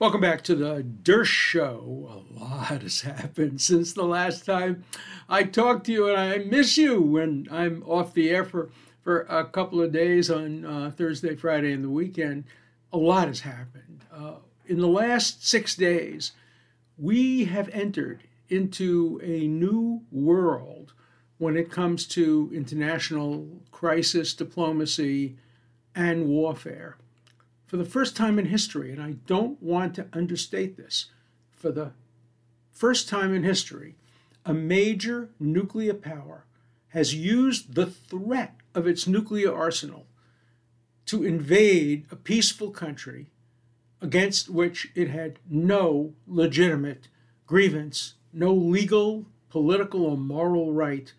Welcome back to the Dersh Show. A lot has happened since the last time I talked to you, and I miss you when I'm off the air for, for a couple of days on uh, Thursday, Friday, and the weekend. A lot has happened. Uh, in the last six days, we have entered into a new world when it comes to international crisis diplomacy and warfare for the first time in history, and I don't want to understate this, for the first time in history, a major nuclear power has used the threat of its nuclear arsenal to invade a peaceful country against which it had no legitimate grievance, no legal, political, or moral right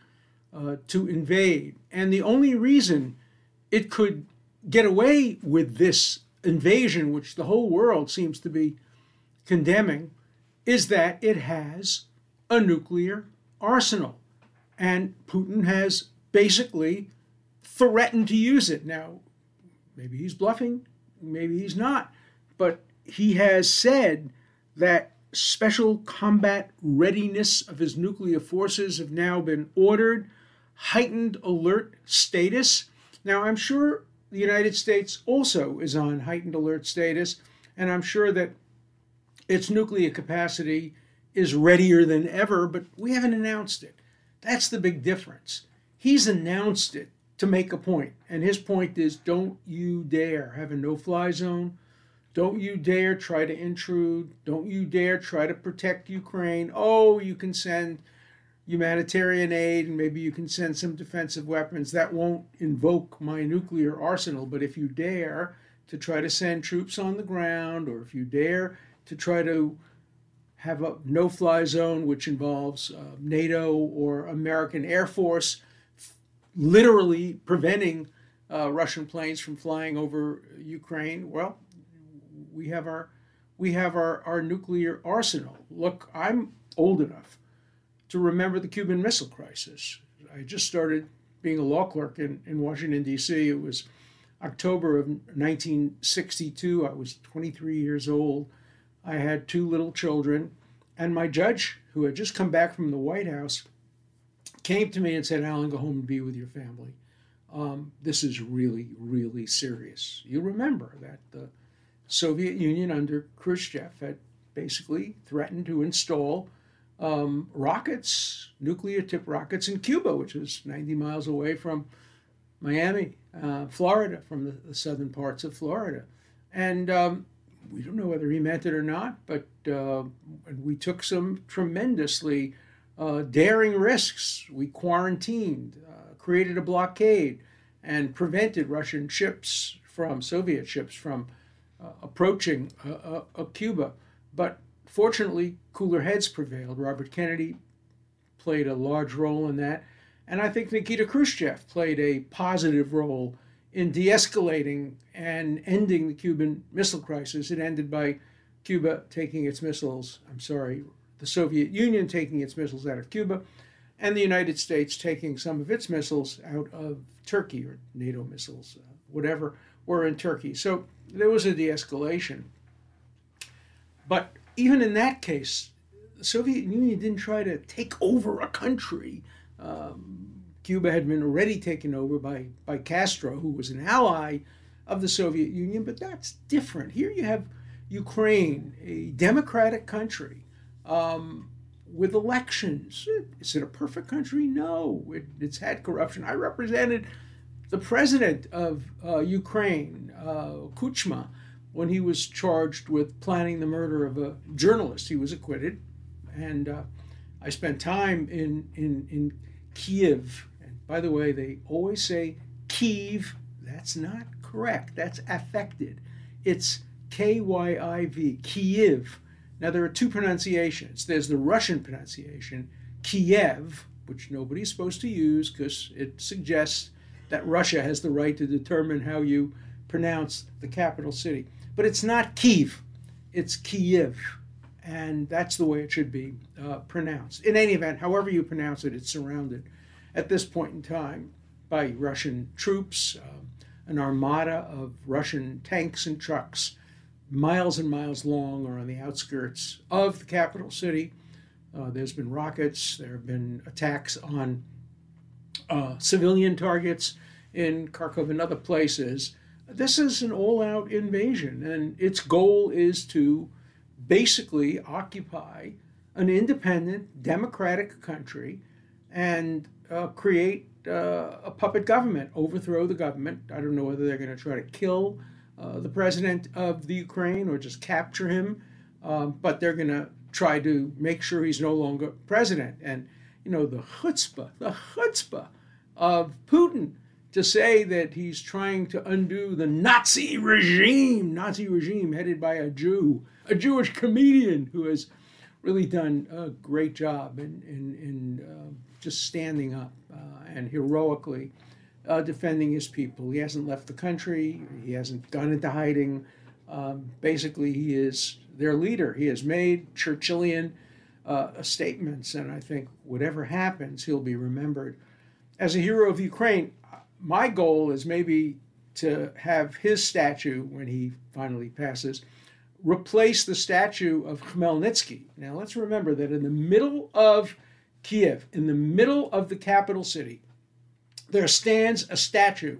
uh, to invade. And the only reason it could get away with this invasion, which the whole world seems to be condemning, is that it has a nuclear arsenal. And Putin has basically threatened to use it. Now, maybe he's bluffing, maybe he's not, but he has said that special combat readiness of his nuclear forces have now been ordered, heightened alert status. Now, I'm sure the United States also is on heightened alert status, and I'm sure that its nuclear capacity is readier than ever, but we haven't announced it. That's the big difference. He's announced it to make a point, and his point is don't you dare have a no fly zone. Don't you dare try to intrude. Don't you dare try to protect Ukraine. Oh, you can send humanitarian aid and maybe you can send some defensive weapons. That won't invoke my nuclear arsenal. But if you dare to try to send troops on the ground, or if you dare to try to have a no fly zone, which involves uh, NATO or American Air Force, literally preventing uh, Russian planes from flying over Ukraine, well, we have our we have our, our nuclear arsenal. Look, I'm old enough to remember the Cuban Missile Crisis. I just started being a law clerk in, in Washington, D.C. It was October of 1962. I was 23 years old. I had two little children, and my judge, who had just come back from the White House, came to me and said, Alan, go home and be with your family. Um, this is really, really serious. You remember that the Soviet Union under Khrushchev had basically threatened to install um, rockets, nuclear tipped rockets in Cuba, which is 90 miles away from Miami, uh, Florida, from the, the, southern parts of Florida. And um, we don't know whether he meant it or not, but uh, we took some tremendously uh, daring risks. We quarantined, uh, created a blockade, and prevented Russian ships from, Soviet ships from uh, approaching uh, Cuba. But Fortunately, cooler heads prevailed. Robert Kennedy played a large role in that. And I think Nikita Khrushchev played a positive role in de escalating and ending the Cuban Missile Crisis. It ended by Cuba taking its missiles, I'm sorry, the Soviet Union taking its missiles out of Cuba, and the United States taking some of its missiles out of Turkey or NATO missiles, uh, whatever, were in Turkey. So there was a de escalation. But even in that case, the Soviet Union didn't try to take over a country. Um, Cuba had been already taken over by, by Castro, who was an ally of the Soviet Union, but that's different. Here you have Ukraine, a democratic country um, with elections. Is it a perfect country? No, it, it's had corruption. I represented the president of uh, Ukraine, uh, Kuchma, when he was charged with planning the murder of a journalist. He was acquitted, and uh, I spent time in in in Kiev. And by the way, they always say Kiev. That's not correct. That's affected. It's K Y I V, Kiev. Now there are two pronunciations. There's the Russian pronunciation, Kiev, which nobody's supposed to use because it suggests that Russia has the right to determine how you pronounce the capital city. But it's not Kiev, it's Kiev. And that's the way it should be uh, pronounced. In any event, however you pronounce it, it's surrounded at this point in time by Russian troops, uh, an armada of Russian tanks and trucks miles and miles long are on the outskirts of the capital city. Uh, there's been rockets, there have been attacks on uh, civilian targets in Kharkov and other places. This is an all out invasion, and its goal is to basically occupy an independent, democratic country and uh, create uh, a puppet government, overthrow the government. I don't know whether they're going to try to kill uh, the president of the Ukraine or just capture him, um, but they're going to try to make sure he's no longer president. And, you know, the chutzpah, the chutzpah of Putin to say that he's trying to undo the Nazi regime, Nazi regime headed by a Jew, a Jewish comedian who has really done a great job in, in, in uh, just standing up uh, and heroically uh, defending his people. He hasn't left the country, he hasn't gone into hiding. Um, basically, he is their leader. He has made Churchillian uh, statements, and I think whatever happens, he'll be remembered as a hero of Ukraine. My goal is maybe to have his statue, when he finally passes, replace the statue of Khmelnytsky. Now, let's remember that in the middle of Kiev, in the middle of the capital city, there stands a statue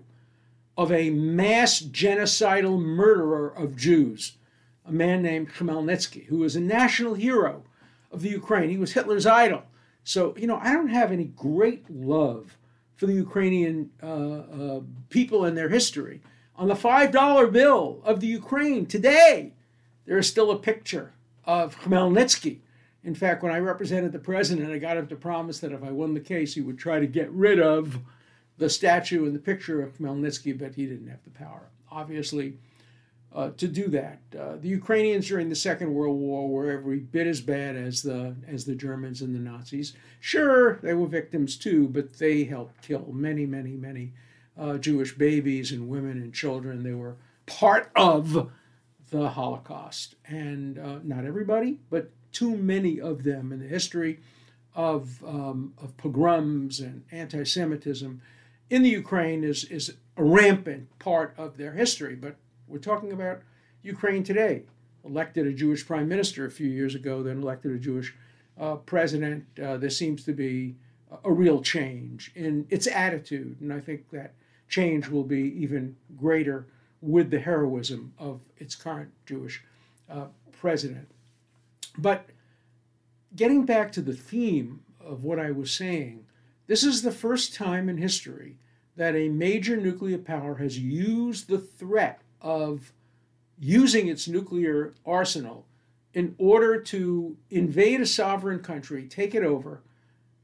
of a mass genocidal murderer of Jews, a man named Khmelnytsky, who was a national hero of the Ukraine. He was Hitler's idol. So, you know, I don't have any great love for the Ukrainian uh, uh, people and their history. On the $5 bill of the Ukraine today, there is still a picture of Khmelnytsky. In fact, when I represented the president, I got him to promise that if I won the case, he would try to get rid of the statue and the picture of Khmelnytsky, but he didn't have the power, obviously, uh, to do that. Uh, the Ukrainians during the Second World War were every bit as bad as the as the Germans and the Nazis. Sure, they were victims too, but they helped kill many, many, many uh, Jewish babies and women and children. They were part of the Holocaust, and uh, not everybody, but too many of them in the history of um, of pogroms and anti-Semitism in the Ukraine is, is a rampant part of their history. But we're talking about Ukraine today. Elected a Jewish prime minister a few years ago, then elected a Jewish uh, president. Uh, there seems to be a real change in its attitude, and I think that change will be even greater with the heroism of its current Jewish uh, president. But getting back to the theme of what I was saying, this is the first time in history that a major nuclear power has used the threat of using its nuclear arsenal in order to invade a sovereign country, take it over,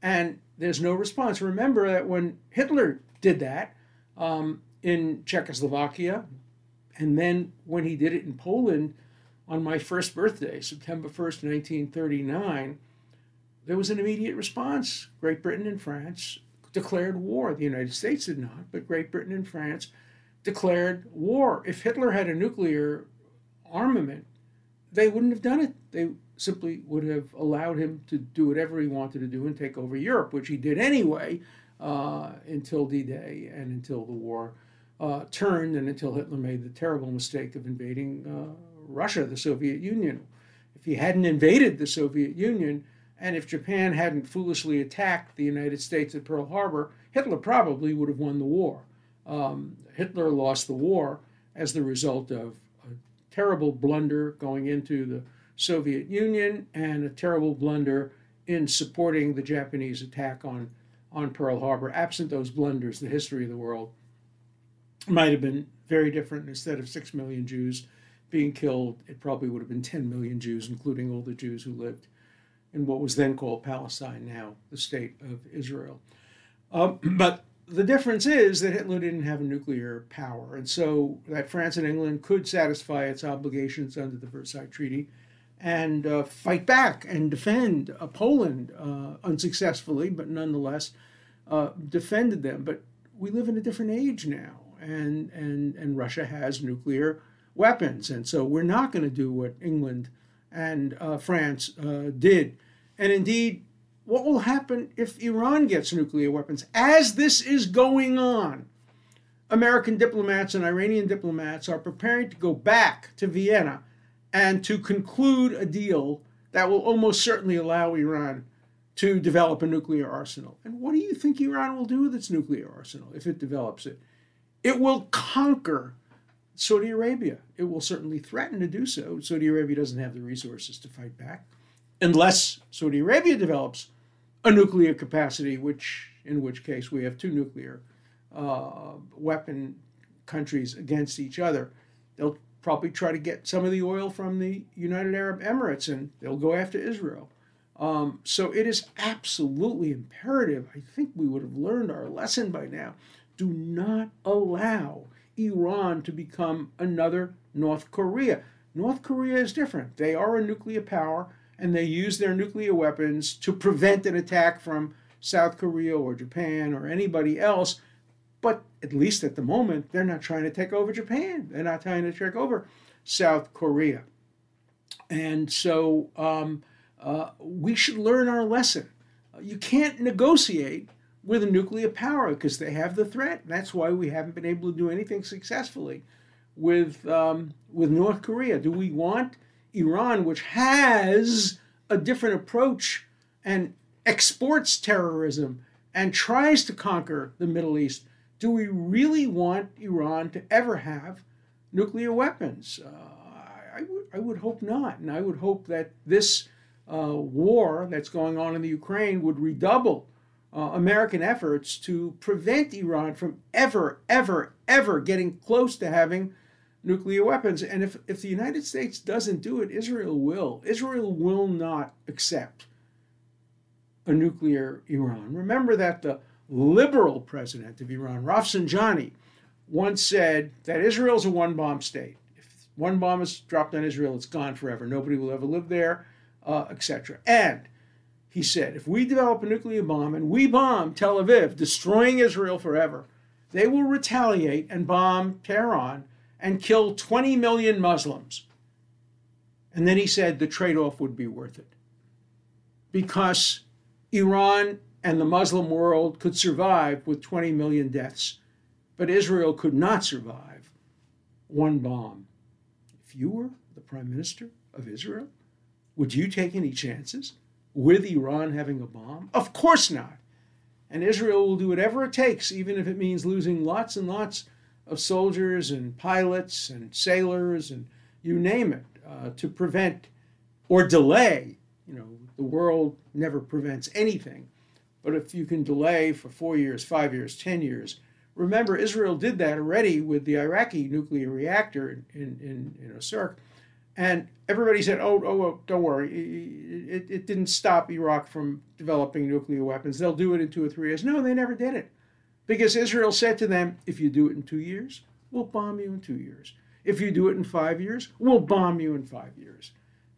and there's no response. Remember that when Hitler did that um, in Czechoslovakia, and then when he did it in Poland on my first birthday, September 1st, 1939, there was an immediate response. Great Britain and France declared war. The United States did not, but Great Britain and France declared war. If Hitler had a nuclear armament, they wouldn't have done it. They simply would have allowed him to do whatever he wanted to do and take over Europe, which he did anyway uh, until D Day and until the war uh, turned and until Hitler made the terrible mistake of invading uh, Russia, the Soviet Union. If he hadn't invaded the Soviet Union, and if Japan hadn't foolishly attacked the United States at Pearl Harbor, Hitler probably would have won the war. Um, Hitler lost the war as the result of a terrible blunder going into the Soviet Union and a terrible blunder in supporting the Japanese attack on, on Pearl Harbor. Absent those blunders, the history of the world might have been very different. Instead of six million Jews being killed, it probably would have been 10 million Jews, including all the Jews who lived in what was then called Palestine, now the state of Israel. Um, but the difference is that Hitler didn't have a nuclear power, and so that France and England could satisfy its obligations under the Versailles Treaty and uh, fight back and defend uh, Poland uh, unsuccessfully, but nonetheless uh, defended them. But we live in a different age now, and, and, and Russia has nuclear weapons, and so we're not going to do what England and uh, France uh, did. And indeed, what will happen if Iran gets nuclear weapons? As this is going on, American diplomats and Iranian diplomats are preparing to go back to Vienna and to conclude a deal that will almost certainly allow Iran to develop a nuclear arsenal. And what do you think Iran will do with its nuclear arsenal if it develops it? It will conquer Saudi Arabia. It will certainly threaten to do so. Saudi Arabia doesn't have the resources to fight back unless Saudi Arabia develops a nuclear capacity, which in which case we have two nuclear uh, weapon countries against each other. They'll probably try to get some of the oil from the United Arab Emirates and they'll go after Israel. Um, so it is absolutely imperative. I think we would have learned our lesson by now. Do not allow Iran to become another North Korea. North Korea is different. They are a nuclear power and they use their nuclear weapons to prevent an attack from South Korea or Japan or anybody else. But at least at the moment, they're not trying to take over Japan. They're not trying to take over South Korea. And so um, uh, we should learn our lesson. You can't negotiate with a nuclear power because they have the threat. That's why we haven't been able to do anything successfully with um, with North Korea. Do we want Iran, which has a different approach and exports terrorism and tries to conquer the Middle East? Do we really want Iran to ever have nuclear weapons? Uh, I, would, I would hope not. And I would hope that this uh, war that's going on in the Ukraine would redouble uh, American efforts to prevent Iran from ever, ever, ever getting close to having nuclear weapons. And if, if the United States doesn't do it, Israel will. Israel will not accept a nuclear Iran. Remember that the liberal president of Iran, Rafsanjani, once said that Israel's a one bomb state. If one bomb is dropped on Israel, it's gone forever. Nobody will ever live there, uh, etc. And he said, if we develop a nuclear bomb and we bomb Tel Aviv, destroying Israel forever, they will retaliate and bomb Tehran and kill 20 million Muslims. And then he said the trade off would be worth it. Because Iran and the Muslim world could survive with 20 million deaths, but Israel could not survive one bomb. If you were the prime minister of Israel, would you take any chances with Iran having a bomb? Of course not. And Israel will do whatever it takes, even if it means losing lots and lots of soldiers and pilots and sailors and you name it, uh, to prevent or delay. You know, the world never prevents anything. But if you can delay for four years, five years, 10 years, remember Israel did that already with the Iraqi nuclear reactor in, in, in, Osirak. And everybody said, oh, oh, oh don't worry. It, it didn't stop Iraq from developing nuclear weapons. They'll do it in two or three years. No, they never did it. Because Israel said to them, if you do it in two years, we'll bomb you in two years. If you do it in five years, we'll bomb you in five years.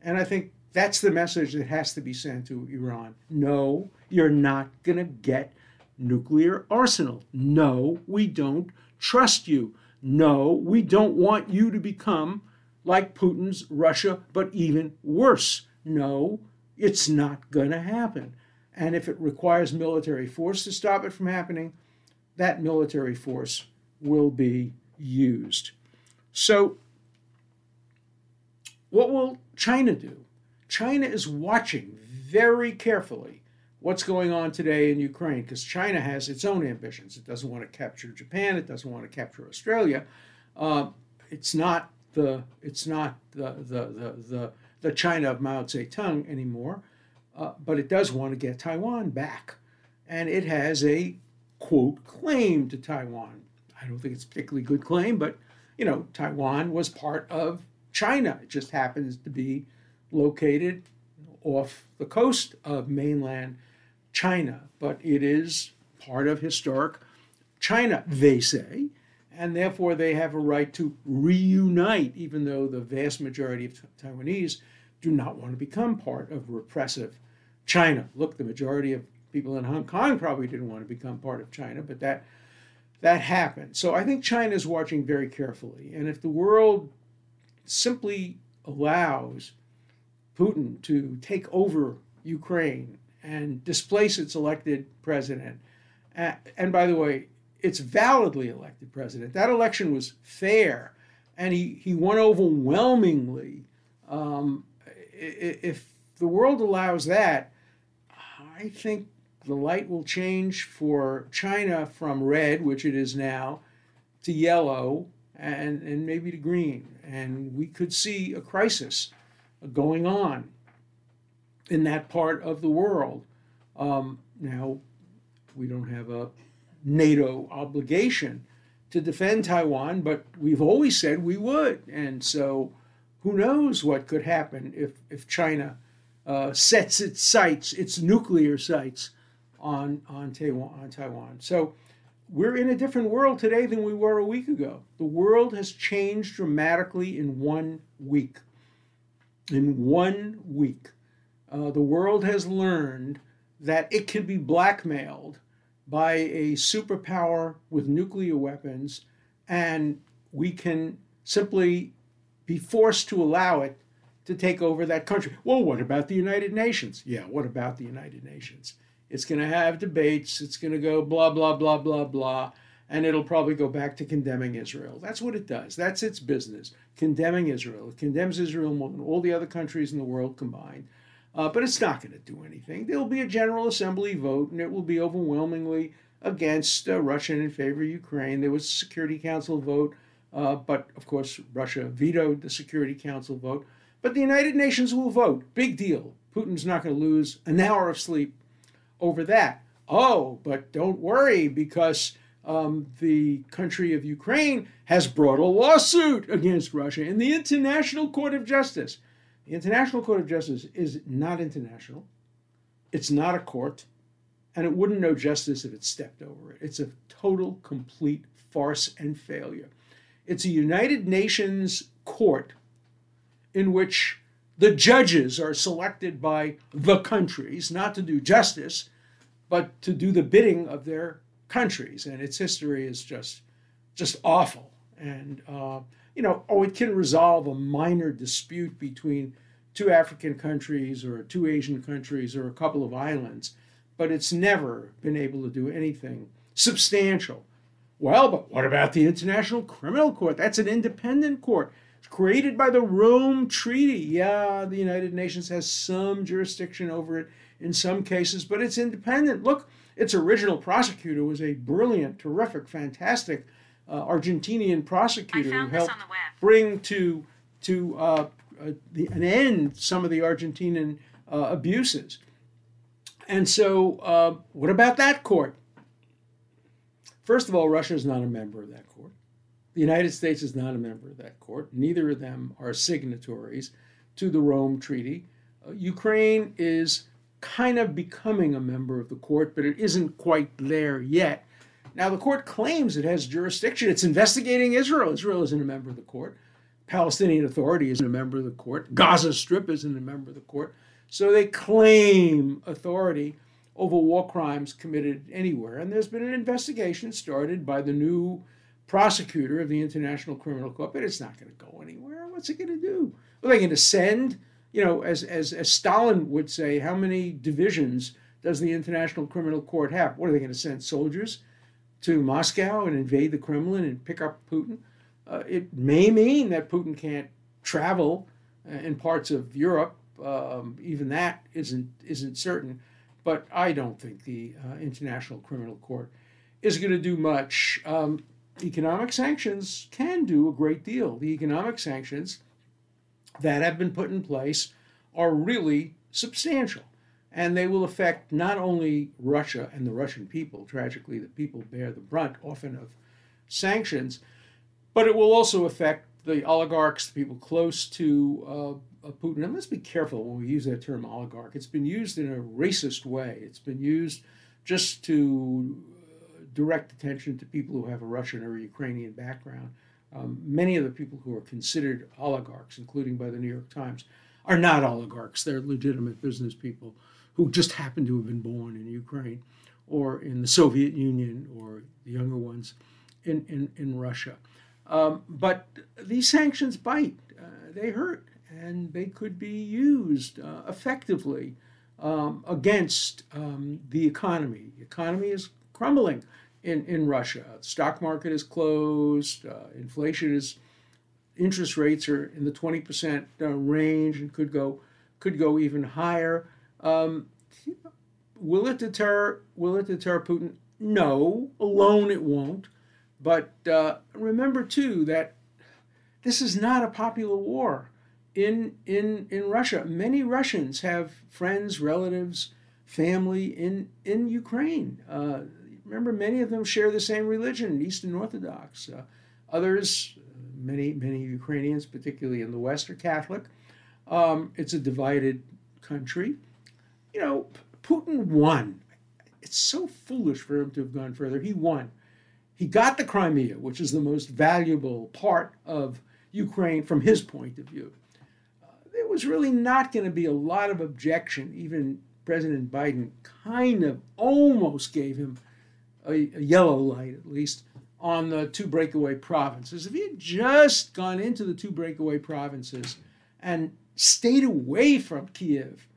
And I think that's the message that has to be sent to Iran. No, you're not going to get nuclear arsenal. No, we don't trust you. No, we don't want you to become like Putin's Russia, but even worse. No, it's not going to happen. And if it requires military force to stop it from happening, that military force will be used. So, what will China do? China is watching very carefully what's going on today in Ukraine because China has its own ambitions. It doesn't want to capture Japan. It doesn't want to capture Australia. Uh, it's not the it's not the the the the, the China of Mao Zedong anymore, uh, but it does want to get Taiwan back, and it has a quote claim to Taiwan. I don't think it's a particularly good claim, but you know, Taiwan was part of China. It just happens to be located off the coast of mainland China, but it is part of historic China, they say, and therefore they have a right to reunite, even though the vast majority of Taiwanese do not want to become part of repressive China. Look, the majority of people in Hong Kong probably didn't want to become part of China, but that that happened. So I think China is watching very carefully. And if the world simply allows Putin to take over Ukraine and displace its elected president, and by the way, it's validly elected president. That election was fair, and he, he won overwhelmingly Um, if the world allows that, I think the light will change for China from red, which it is now, to yellow and, and maybe to green. And we could see a crisis going on in that part of the world. Um, now, we don't have a NATO obligation to defend Taiwan, but we've always said we would. And so who knows what could happen if, if China uh, sets its sights, its nuclear sights, on, on, Taiwan, on Taiwan. So we're in a different world today than we were a week ago. The world has changed dramatically in one week. In one week, uh, the world has learned that it can be blackmailed by a superpower with nuclear weapons, and we can simply be forced to allow it to take over that country. Well, what about the United Nations? Yeah, what about the United Nations? It's going to have debates. It's going to go blah, blah, blah, blah, blah. And it'll probably go back to condemning Israel. That's what it does. That's its business, condemning Israel. It condemns Israel more than all the other countries in the world combined. Uh, but it's not going to do anything. There'll be a General Assembly vote, and it will be overwhelmingly against uh, Russia and in favor of Ukraine. There was a Security Council vote, uh, but of course, Russia vetoed the Security Council vote. But the United Nations will vote. Big deal. Putin's not going to lose an hour of sleep over that. Oh, but don't worry because um, the country of Ukraine has brought a lawsuit against Russia in the International Court of Justice. The International Court of Justice is not international, it's not a court, and it wouldn't know justice if it stepped over it. It's a total, complete farce and failure. It's a United Nations court in which the judges are selected by the countries, not to do justice, but to do the bidding of their countries. And its history is just, just awful. And uh, you know, oh, it can resolve a minor dispute between two African countries or two Asian countries or a couple of islands, but it's never been able to do anything substantial. Well, but what about the International Criminal Court? That's an independent court. Created by the Rome Treaty. Yeah, the United Nations has some jurisdiction over it in some cases, but it's independent. Look, its original prosecutor was a brilliant, terrific, fantastic uh, Argentinian prosecutor who helped bring to to uh, uh, the, an end some of the Argentinian uh, abuses. And so, uh, what about that court? First of all, Russia is not a member of that court. The United States is not a member of that court. Neither of them are signatories to the Rome Treaty. Uh, Ukraine is kind of becoming a member of the court, but it isn't quite there yet. Now, the court claims it has jurisdiction. It's investigating Israel. Israel isn't a member of the court. Palestinian Authority isn't a member of the court. Gaza Strip isn't a member of the court. So they claim authority over war crimes committed anywhere. And there's been an investigation started by the new prosecutor of the International Criminal Court, but it's not going to go anywhere. What's it going to do? Are they going to send, you know, as, as, as Stalin would say, how many divisions does the International Criminal Court have? What are they going to send soldiers? to Moscow and invade the Kremlin and pick up Putin. Uh, it may mean that Putin can't travel uh, in parts of Europe. Um, even that isn't isn't certain. But I don't think the uh, International Criminal Court is going to do much. Um, economic sanctions can do a great deal. The economic sanctions that have been put in place are really substantial and they will affect not only Russia and the Russian people. Tragically, the people bear the brunt often of sanctions, but it will also affect the oligarchs, the people close to uh, Putin. And let's be careful when we use that term oligarch. It's been used in a racist way. It's been used just to uh, direct attention to people who have a Russian or Ukrainian background. Um, many of the people who are considered oligarchs, including by the New York Times, are not oligarchs. They're legitimate business people who just happen to have been born in Ukraine or in the Soviet Union or the younger ones in, in, in Russia. Um, but these sanctions bite, uh, they hurt, and they could be used uh, effectively um, against um, the economy. The economy is crumbling in, in Russia. The stock market is closed, uh, inflation is interest rates are in the 20% uh, range and could go could go even higher. Um, will it deter will it deter Putin? No, alone it won't. But uh, remember too that this is not a popular war in in in Russia. Many Russians have friends, relatives, family in in Ukraine. Uh, remember, many of them share the same religion, Eastern Orthodox. Uh, others, many many Ukrainians, particularly in the West, are Catholic. Um, it's a divided country. You know, Putin won. It's so foolish for him to have gone further. He won. He got the Crimea, which is the most valuable part of Ukraine from his point of view. Uh, there was really not going to be a lot of objection. Even President Biden kind of almost gave him a, yellow light, at least, on the two breakaway provinces. If he had just gone into the two breakaway provinces and stayed away from Kiev,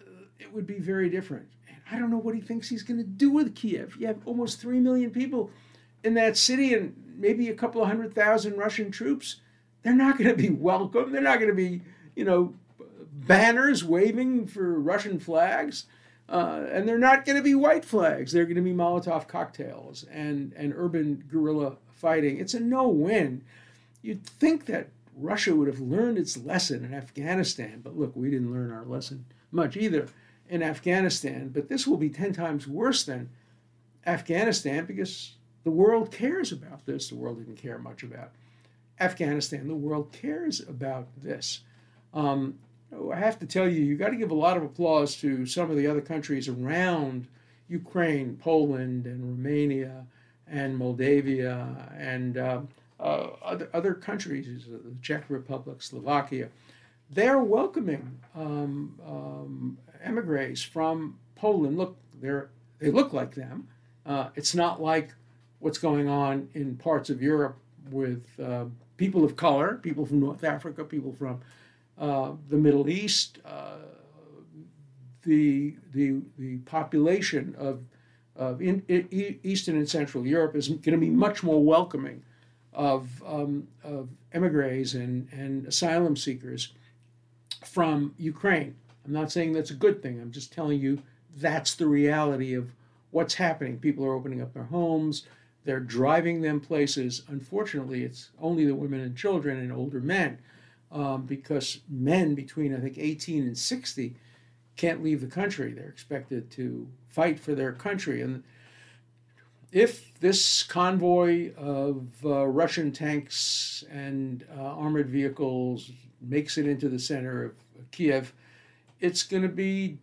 uh, it would be very different. And I don't know what he thinks he's going to do with Kiev. You have almost 3 million people in that city and maybe a couple of hundred thousand Russian troops. They're not going to be welcome. They're not going to be, you know, banners waving for Russian flags. Uh, and they're not going to be white flags. They're going to be Molotov cocktails and, and urban guerrilla fighting. It's a no win. You'd think that Russia would have learned its lesson in Afghanistan, but look, we didn't learn our lesson much either in Afghanistan. But this will be 10 times worse than Afghanistan because the world cares about this. The world didn't care much about Afghanistan. The world cares about this. Um, I have to tell you, you've got to give a lot of applause to some of the other countries around Ukraine, Poland, and Romania, and Moldavia, and uh, uh, other, other countries, the Czech Republic, Slovakia. They're welcoming um, um, emigres from Poland. Look, they're, they look like them. Uh, it's not like what's going on in parts of Europe with uh, people of color, people from North Africa, people from uh, the Middle East, uh, the, the, the population of, of in, in Eastern and Central Europe is going to be much more welcoming of, um, of emigres and, and asylum seekers from Ukraine. I'm not saying that's a good thing. I'm just telling you that's the reality of what's happening. People are opening up their homes, they're driving them places. Unfortunately, it's only the women and children and older men um, because men between, I think, 18 and 60 can't leave the country. They're expected to fight for their country. And if this convoy of uh, Russian tanks and uh, armored vehicles makes it into the center of Kiev, it's going to be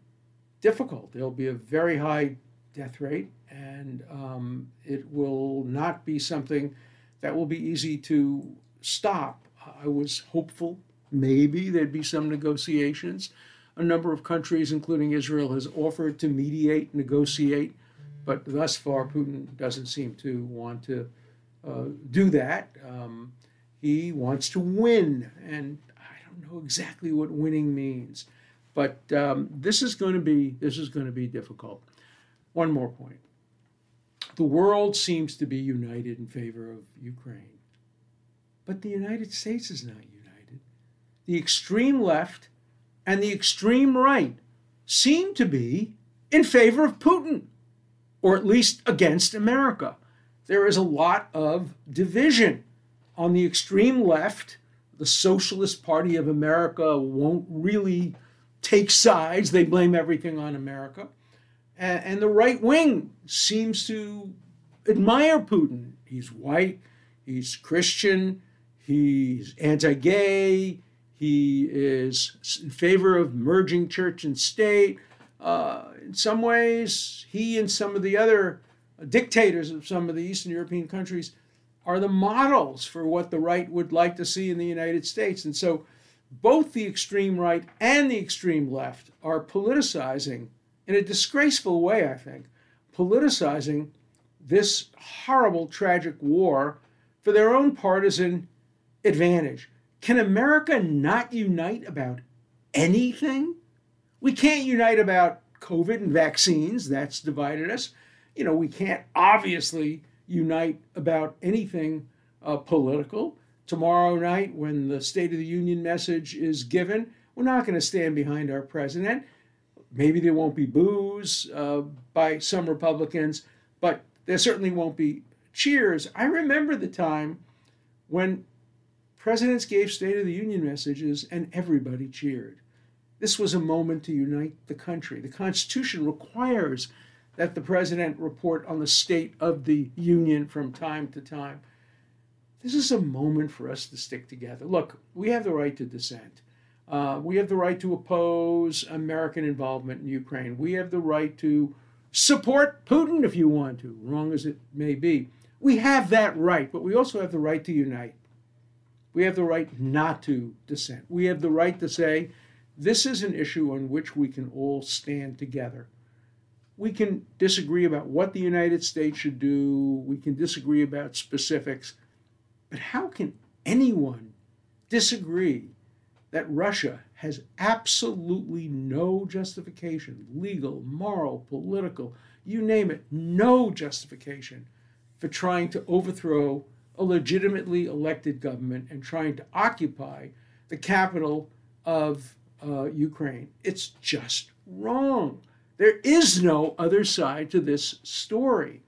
difficult. There'll be a very high death rate, and um, it will not be something that will be easy to stop. I was hopeful maybe there'd be some negotiations. A number of countries, including Israel, has offered to mediate, negotiate, but thus far Putin doesn't seem to want to uh, do that. Um, he wants to win, and I don't know exactly what winning means, but um, this is going to be this is going to be difficult. One more point. The world seems to be united in favor of Ukraine, but the United States is not united. The extreme left and the extreme right seem to be in favor of Putin, or at least against America. There is a lot of division. On the extreme left, the Socialist Party of America won't really take sides, they blame everything on America and the right wing seems to admire Putin. He's white, he's Christian, he's anti gay, he is in favor of merging church and state. Uh, in some ways, he and some of the other dictators of some of the Eastern European countries are the models for what the right would like to see in the United States. And so both the extreme right and the extreme left are politicizing in a disgraceful way, I think, politicizing this horrible, tragic war for their own partisan advantage. Can America not unite about anything? We can't unite about COVID and vaccines, that's divided us. You know, we can't obviously unite about anything uh, political. tomorrow night when the State of the Union message is given, we're not going to stand behind our president. Maybe there won't be boos uh, by some Republicans, but there certainly won't be cheers. I remember the time when presidents gave State of the Union messages and everybody cheered. This was a moment to unite the country. The Constitution requires that the president report on the state of the union from time to time. This is a moment for us to stick together. Look, we have the right to dissent. Uh, we have the right to oppose American involvement in Ukraine. We have the right to support Putin if you want to, wrong as it may be. We have that right, but we also have the right to unite. We have the right not to dissent. We have the right to say, this is an issue on which we can all stand together. We can disagree about what the United States should do, we can disagree about specifics, but how can anyone disagree that Russia has absolutely no justification legal, moral, political, you name it, no justification for trying to overthrow a legitimately elected government and trying to occupy the capital of uh, Ukraine. It's just wrong. There is no other side to this story.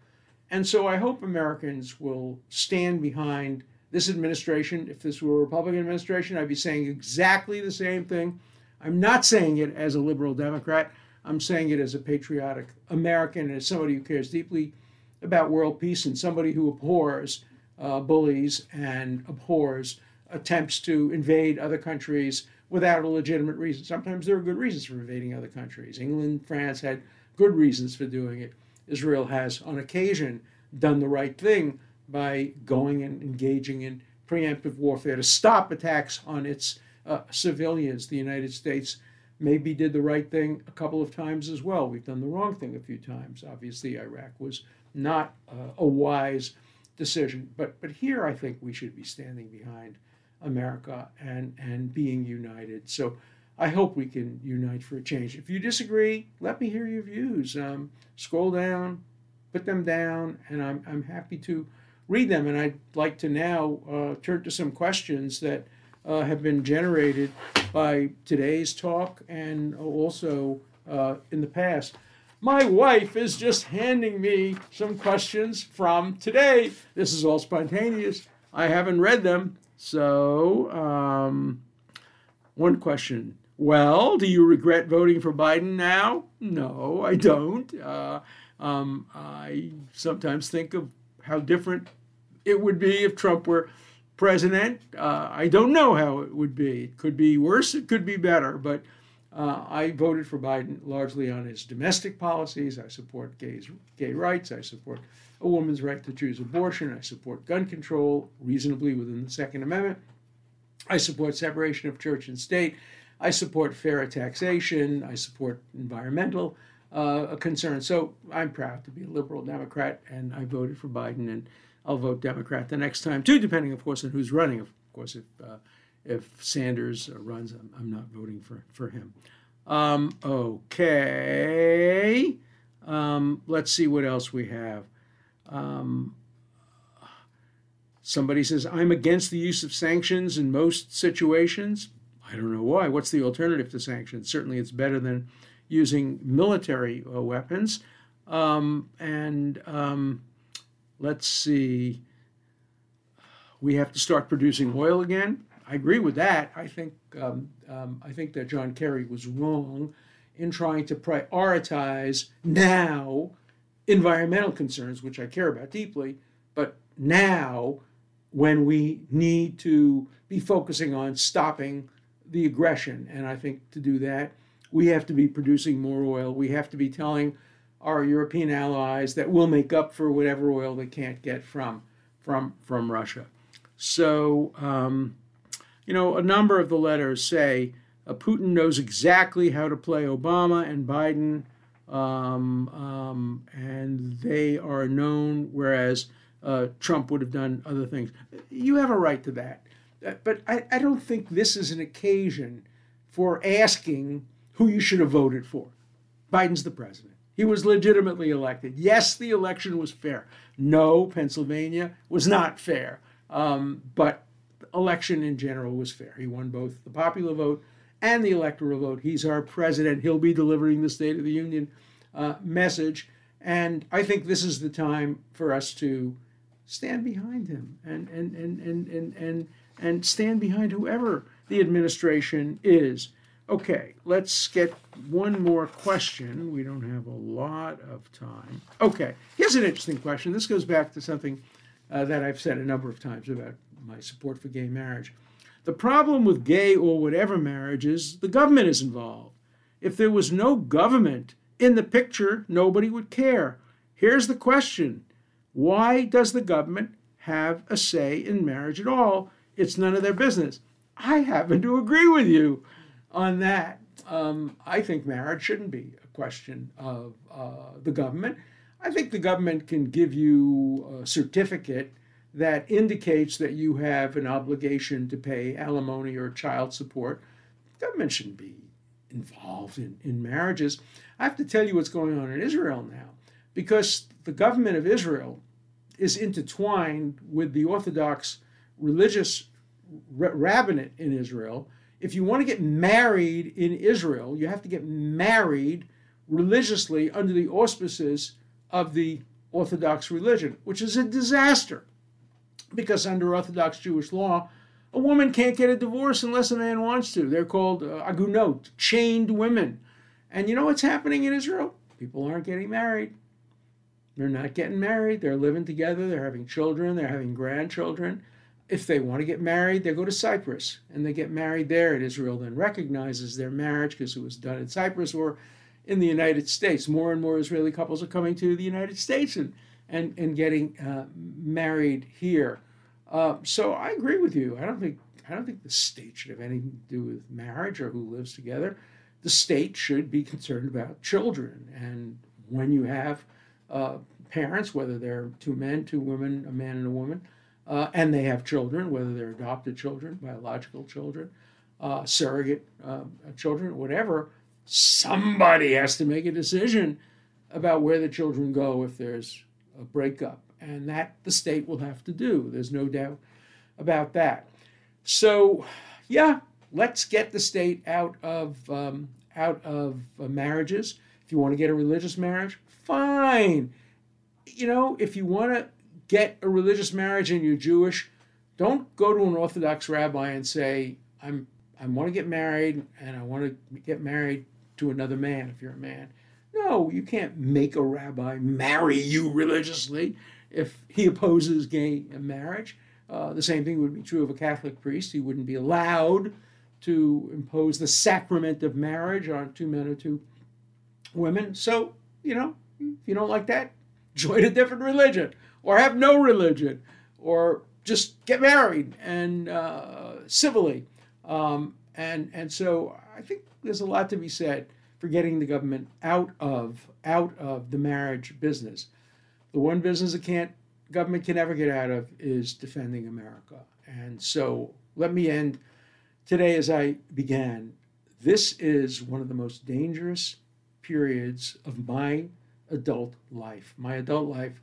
And so I hope Americans will stand behind this administration. If this were a Republican administration, I'd be saying exactly the same thing. I'm not saying it as a liberal Democrat. I'm saying it as a patriotic American and as somebody who cares deeply about world peace and somebody who abhors uh, bullies and abhors attempts to invade other countries without a legitimate reason. Sometimes there are good reasons for invading other countries. England, France had good reasons for doing it. Israel has, on occasion, done the right thing by going and engaging in preemptive warfare to stop attacks on its uh, civilians. The United States maybe did the right thing a couple of times as well. We've done the wrong thing a few times. Obviously, Iraq was not uh, a wise decision. But but here I think we should be standing behind America and and being united. So I hope we can unite for a change. If you disagree, let me hear your views. Um, scroll down, put them down, and I'm I'm happy to read them. And I'd like to now uh, turn to some questions that uh, have been generated by today's talk and also uh, in the past. My wife is just handing me some questions from today. This is all spontaneous. I haven't read them. So, um, one question. Well, do you regret voting for Biden now? No, I don't. Uh, um, I sometimes think of how different it would be if Trump were president. Uh, I don't know how it would be. It could be worse, it could be better, but uh, I voted for Biden largely on his domestic policies. I support gays, gay rights. I support a woman's right to choose abortion. I support gun control reasonably within the Second Amendment. I support separation of church and state. I support fair taxation. I support environmental uh, concerns. So I'm proud to be a liberal Democrat, and I voted for Biden, and I'll vote Democrat the next time too, depending, of course, on who's running. Of course, if uh, if Sanders runs, I'm, I'm not voting for, for him. Um, okay. Um, let's see what else we have. Um, somebody says, I'm against the use of sanctions in most situations. I don't know why. What's the alternative to sanctions? Certainly, it's better than using military uh, weapons. Um, and um, let's see. We have to start producing oil again. I agree with that. I think um, um, I think that John Kerry was wrong in trying to prioritize now environmental concerns, which I care about deeply, but now when we need to be focusing on stopping the aggression. And I think to do that, we have to be producing more oil. We have to be telling our European allies that we'll make up for whatever oil they can't get from from from Russia. So. Um, you know, a number of the letters say uh, Putin knows exactly how to play Obama and Biden, um, um, and they are known, whereas uh, Trump would have done other things. You have a right to that. Uh, but I, I don't think this is an occasion for asking who you should have voted for. Biden's the president. He was legitimately elected. Yes, the election was fair. No, Pennsylvania was not fair. Um, but election in general was fair. He won both the popular vote and the electoral vote. He's our president. He'll be delivering the State of the Union uh, message. And I think this is the time for us to stand behind him and, and, and, and, and, and, and stand behind whoever the administration is. Okay, let's get one more question. We don't have a lot of time. Okay, here's an interesting question. This goes back to something uh, that I've said a number of times about my support for gay marriage. The problem with gay or whatever marriage is the government is involved. If there was no government in the picture, nobody would care. Here's the question Why does the government have a say in marriage at all? It's none of their business. I happen to agree with you on that. Um, I think marriage shouldn't be a question of uh, the government. I think the government can give you a certificate that indicates that you have an obligation to pay alimony or child support. Government shouldn't be involved in, in marriages. I have to tell you what's going on in Israel now because the government of Israel is intertwined with the Orthodox religious rabbinate in Israel if you want to get married in Israel, you have to get married religiously under the auspices of the Orthodox religion, which is a disaster. Because under Orthodox Jewish law, a woman can't get a divorce unless a man wants to. They're called uh, agunot, chained women. And you know what's happening in Israel? People aren't getting married. They're not getting married. They're living together. They're having children. They're having grandchildren if they want to get married, they go to Cyprus and they get married there. And Israel then recognizes their marriage because it was done in Cyprus or in the United States. More and more Israeli couples are coming to the United States and, and, and getting uh, married here. Uh, so I agree with you. I don't think I don't think the state should have anything to do with marriage or who lives together. The state should be concerned about children. And when you have uh, parents, whether they're two men, two women, a man and a woman, uh, and they have children, whether they're adopted children, biological children, uh, surrogate uh, children, whatever. Somebody has to make a decision about where the children go if there's a breakup, and that the state will have to do. There's no doubt about that. So, yeah, let's get the state out of um, out of uh, marriages. If you want to get a religious marriage, fine. You know, if you want to get a religious marriage and you're Jewish, don't go to an Orthodox rabbi and say, I'm I want to get married and I want to get married to another man if you're a man. No, you can't make a rabbi marry you religiously if he opposes gay marriage. Uh, the same thing would be true of a Catholic priest. He wouldn't be allowed to impose the sacrament of marriage on two men or two women. So, you know, if you don't like that, join a different religion or have no religion, or just get married and uh, civilly. Um, and and so I think there's a lot to be said for getting the government out of out of the marriage business. The one business that can't government can never get out of is defending America. And so let me end today as I began. This is one of the most dangerous periods of my adult life. My adult life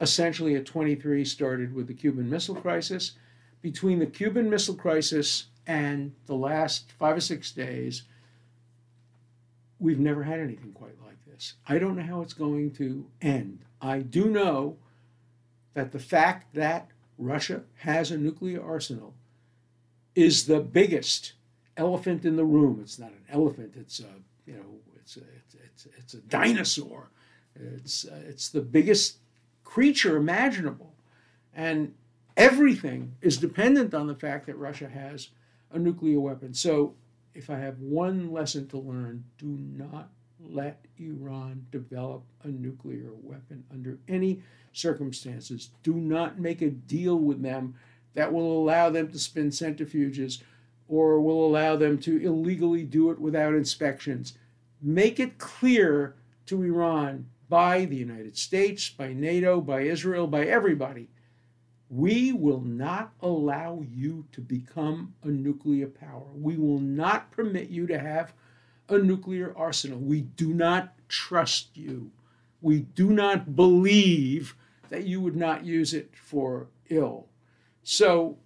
essentially at 23 started with the Cuban Missile Crisis. Between the Cuban Missile Crisis and the last five or six days, we've never had anything quite like this. I don't know how it's going to end. I do know that the fact that Russia has a nuclear arsenal is the biggest elephant in the room. It's not an elephant. It's a you know it's a, it's, it's, a dinosaur. It's uh, it's the biggest creature imaginable. And everything is dependent on the fact that Russia has a nuclear weapon. So, if I have one lesson to learn, do not let Iran develop a nuclear weapon under any circumstances. Do not make a deal with them that will allow them to spin centrifuges or will allow them to illegally do it without inspections. Make it clear to Iran by the United States, by NATO, by Israel, by everybody. We will not allow you to become a nuclear power. We will not permit you to have a nuclear arsenal. We do not trust you. We do not believe that you would not use it for ill. So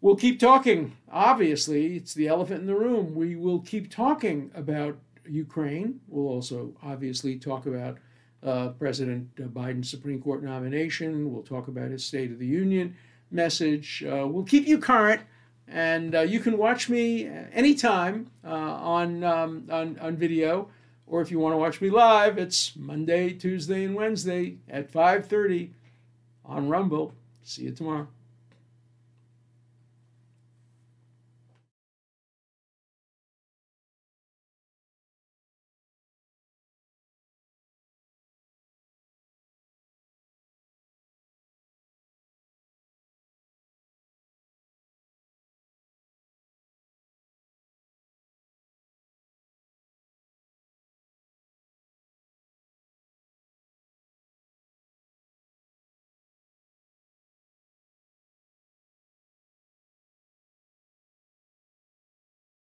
we'll keep talking. Obviously, it's the elephant in the room. We will keep talking about Ukraine. We'll also obviously talk about uh, President Biden's Supreme Court nomination. We'll talk about his State of the Union message. Uh, we'll keep you current, and uh, you can watch me anytime uh, on, um, on on video, or if you want to watch me live, it's Monday, Tuesday, and Wednesday at 5:30 on Rumble. See you tomorrow.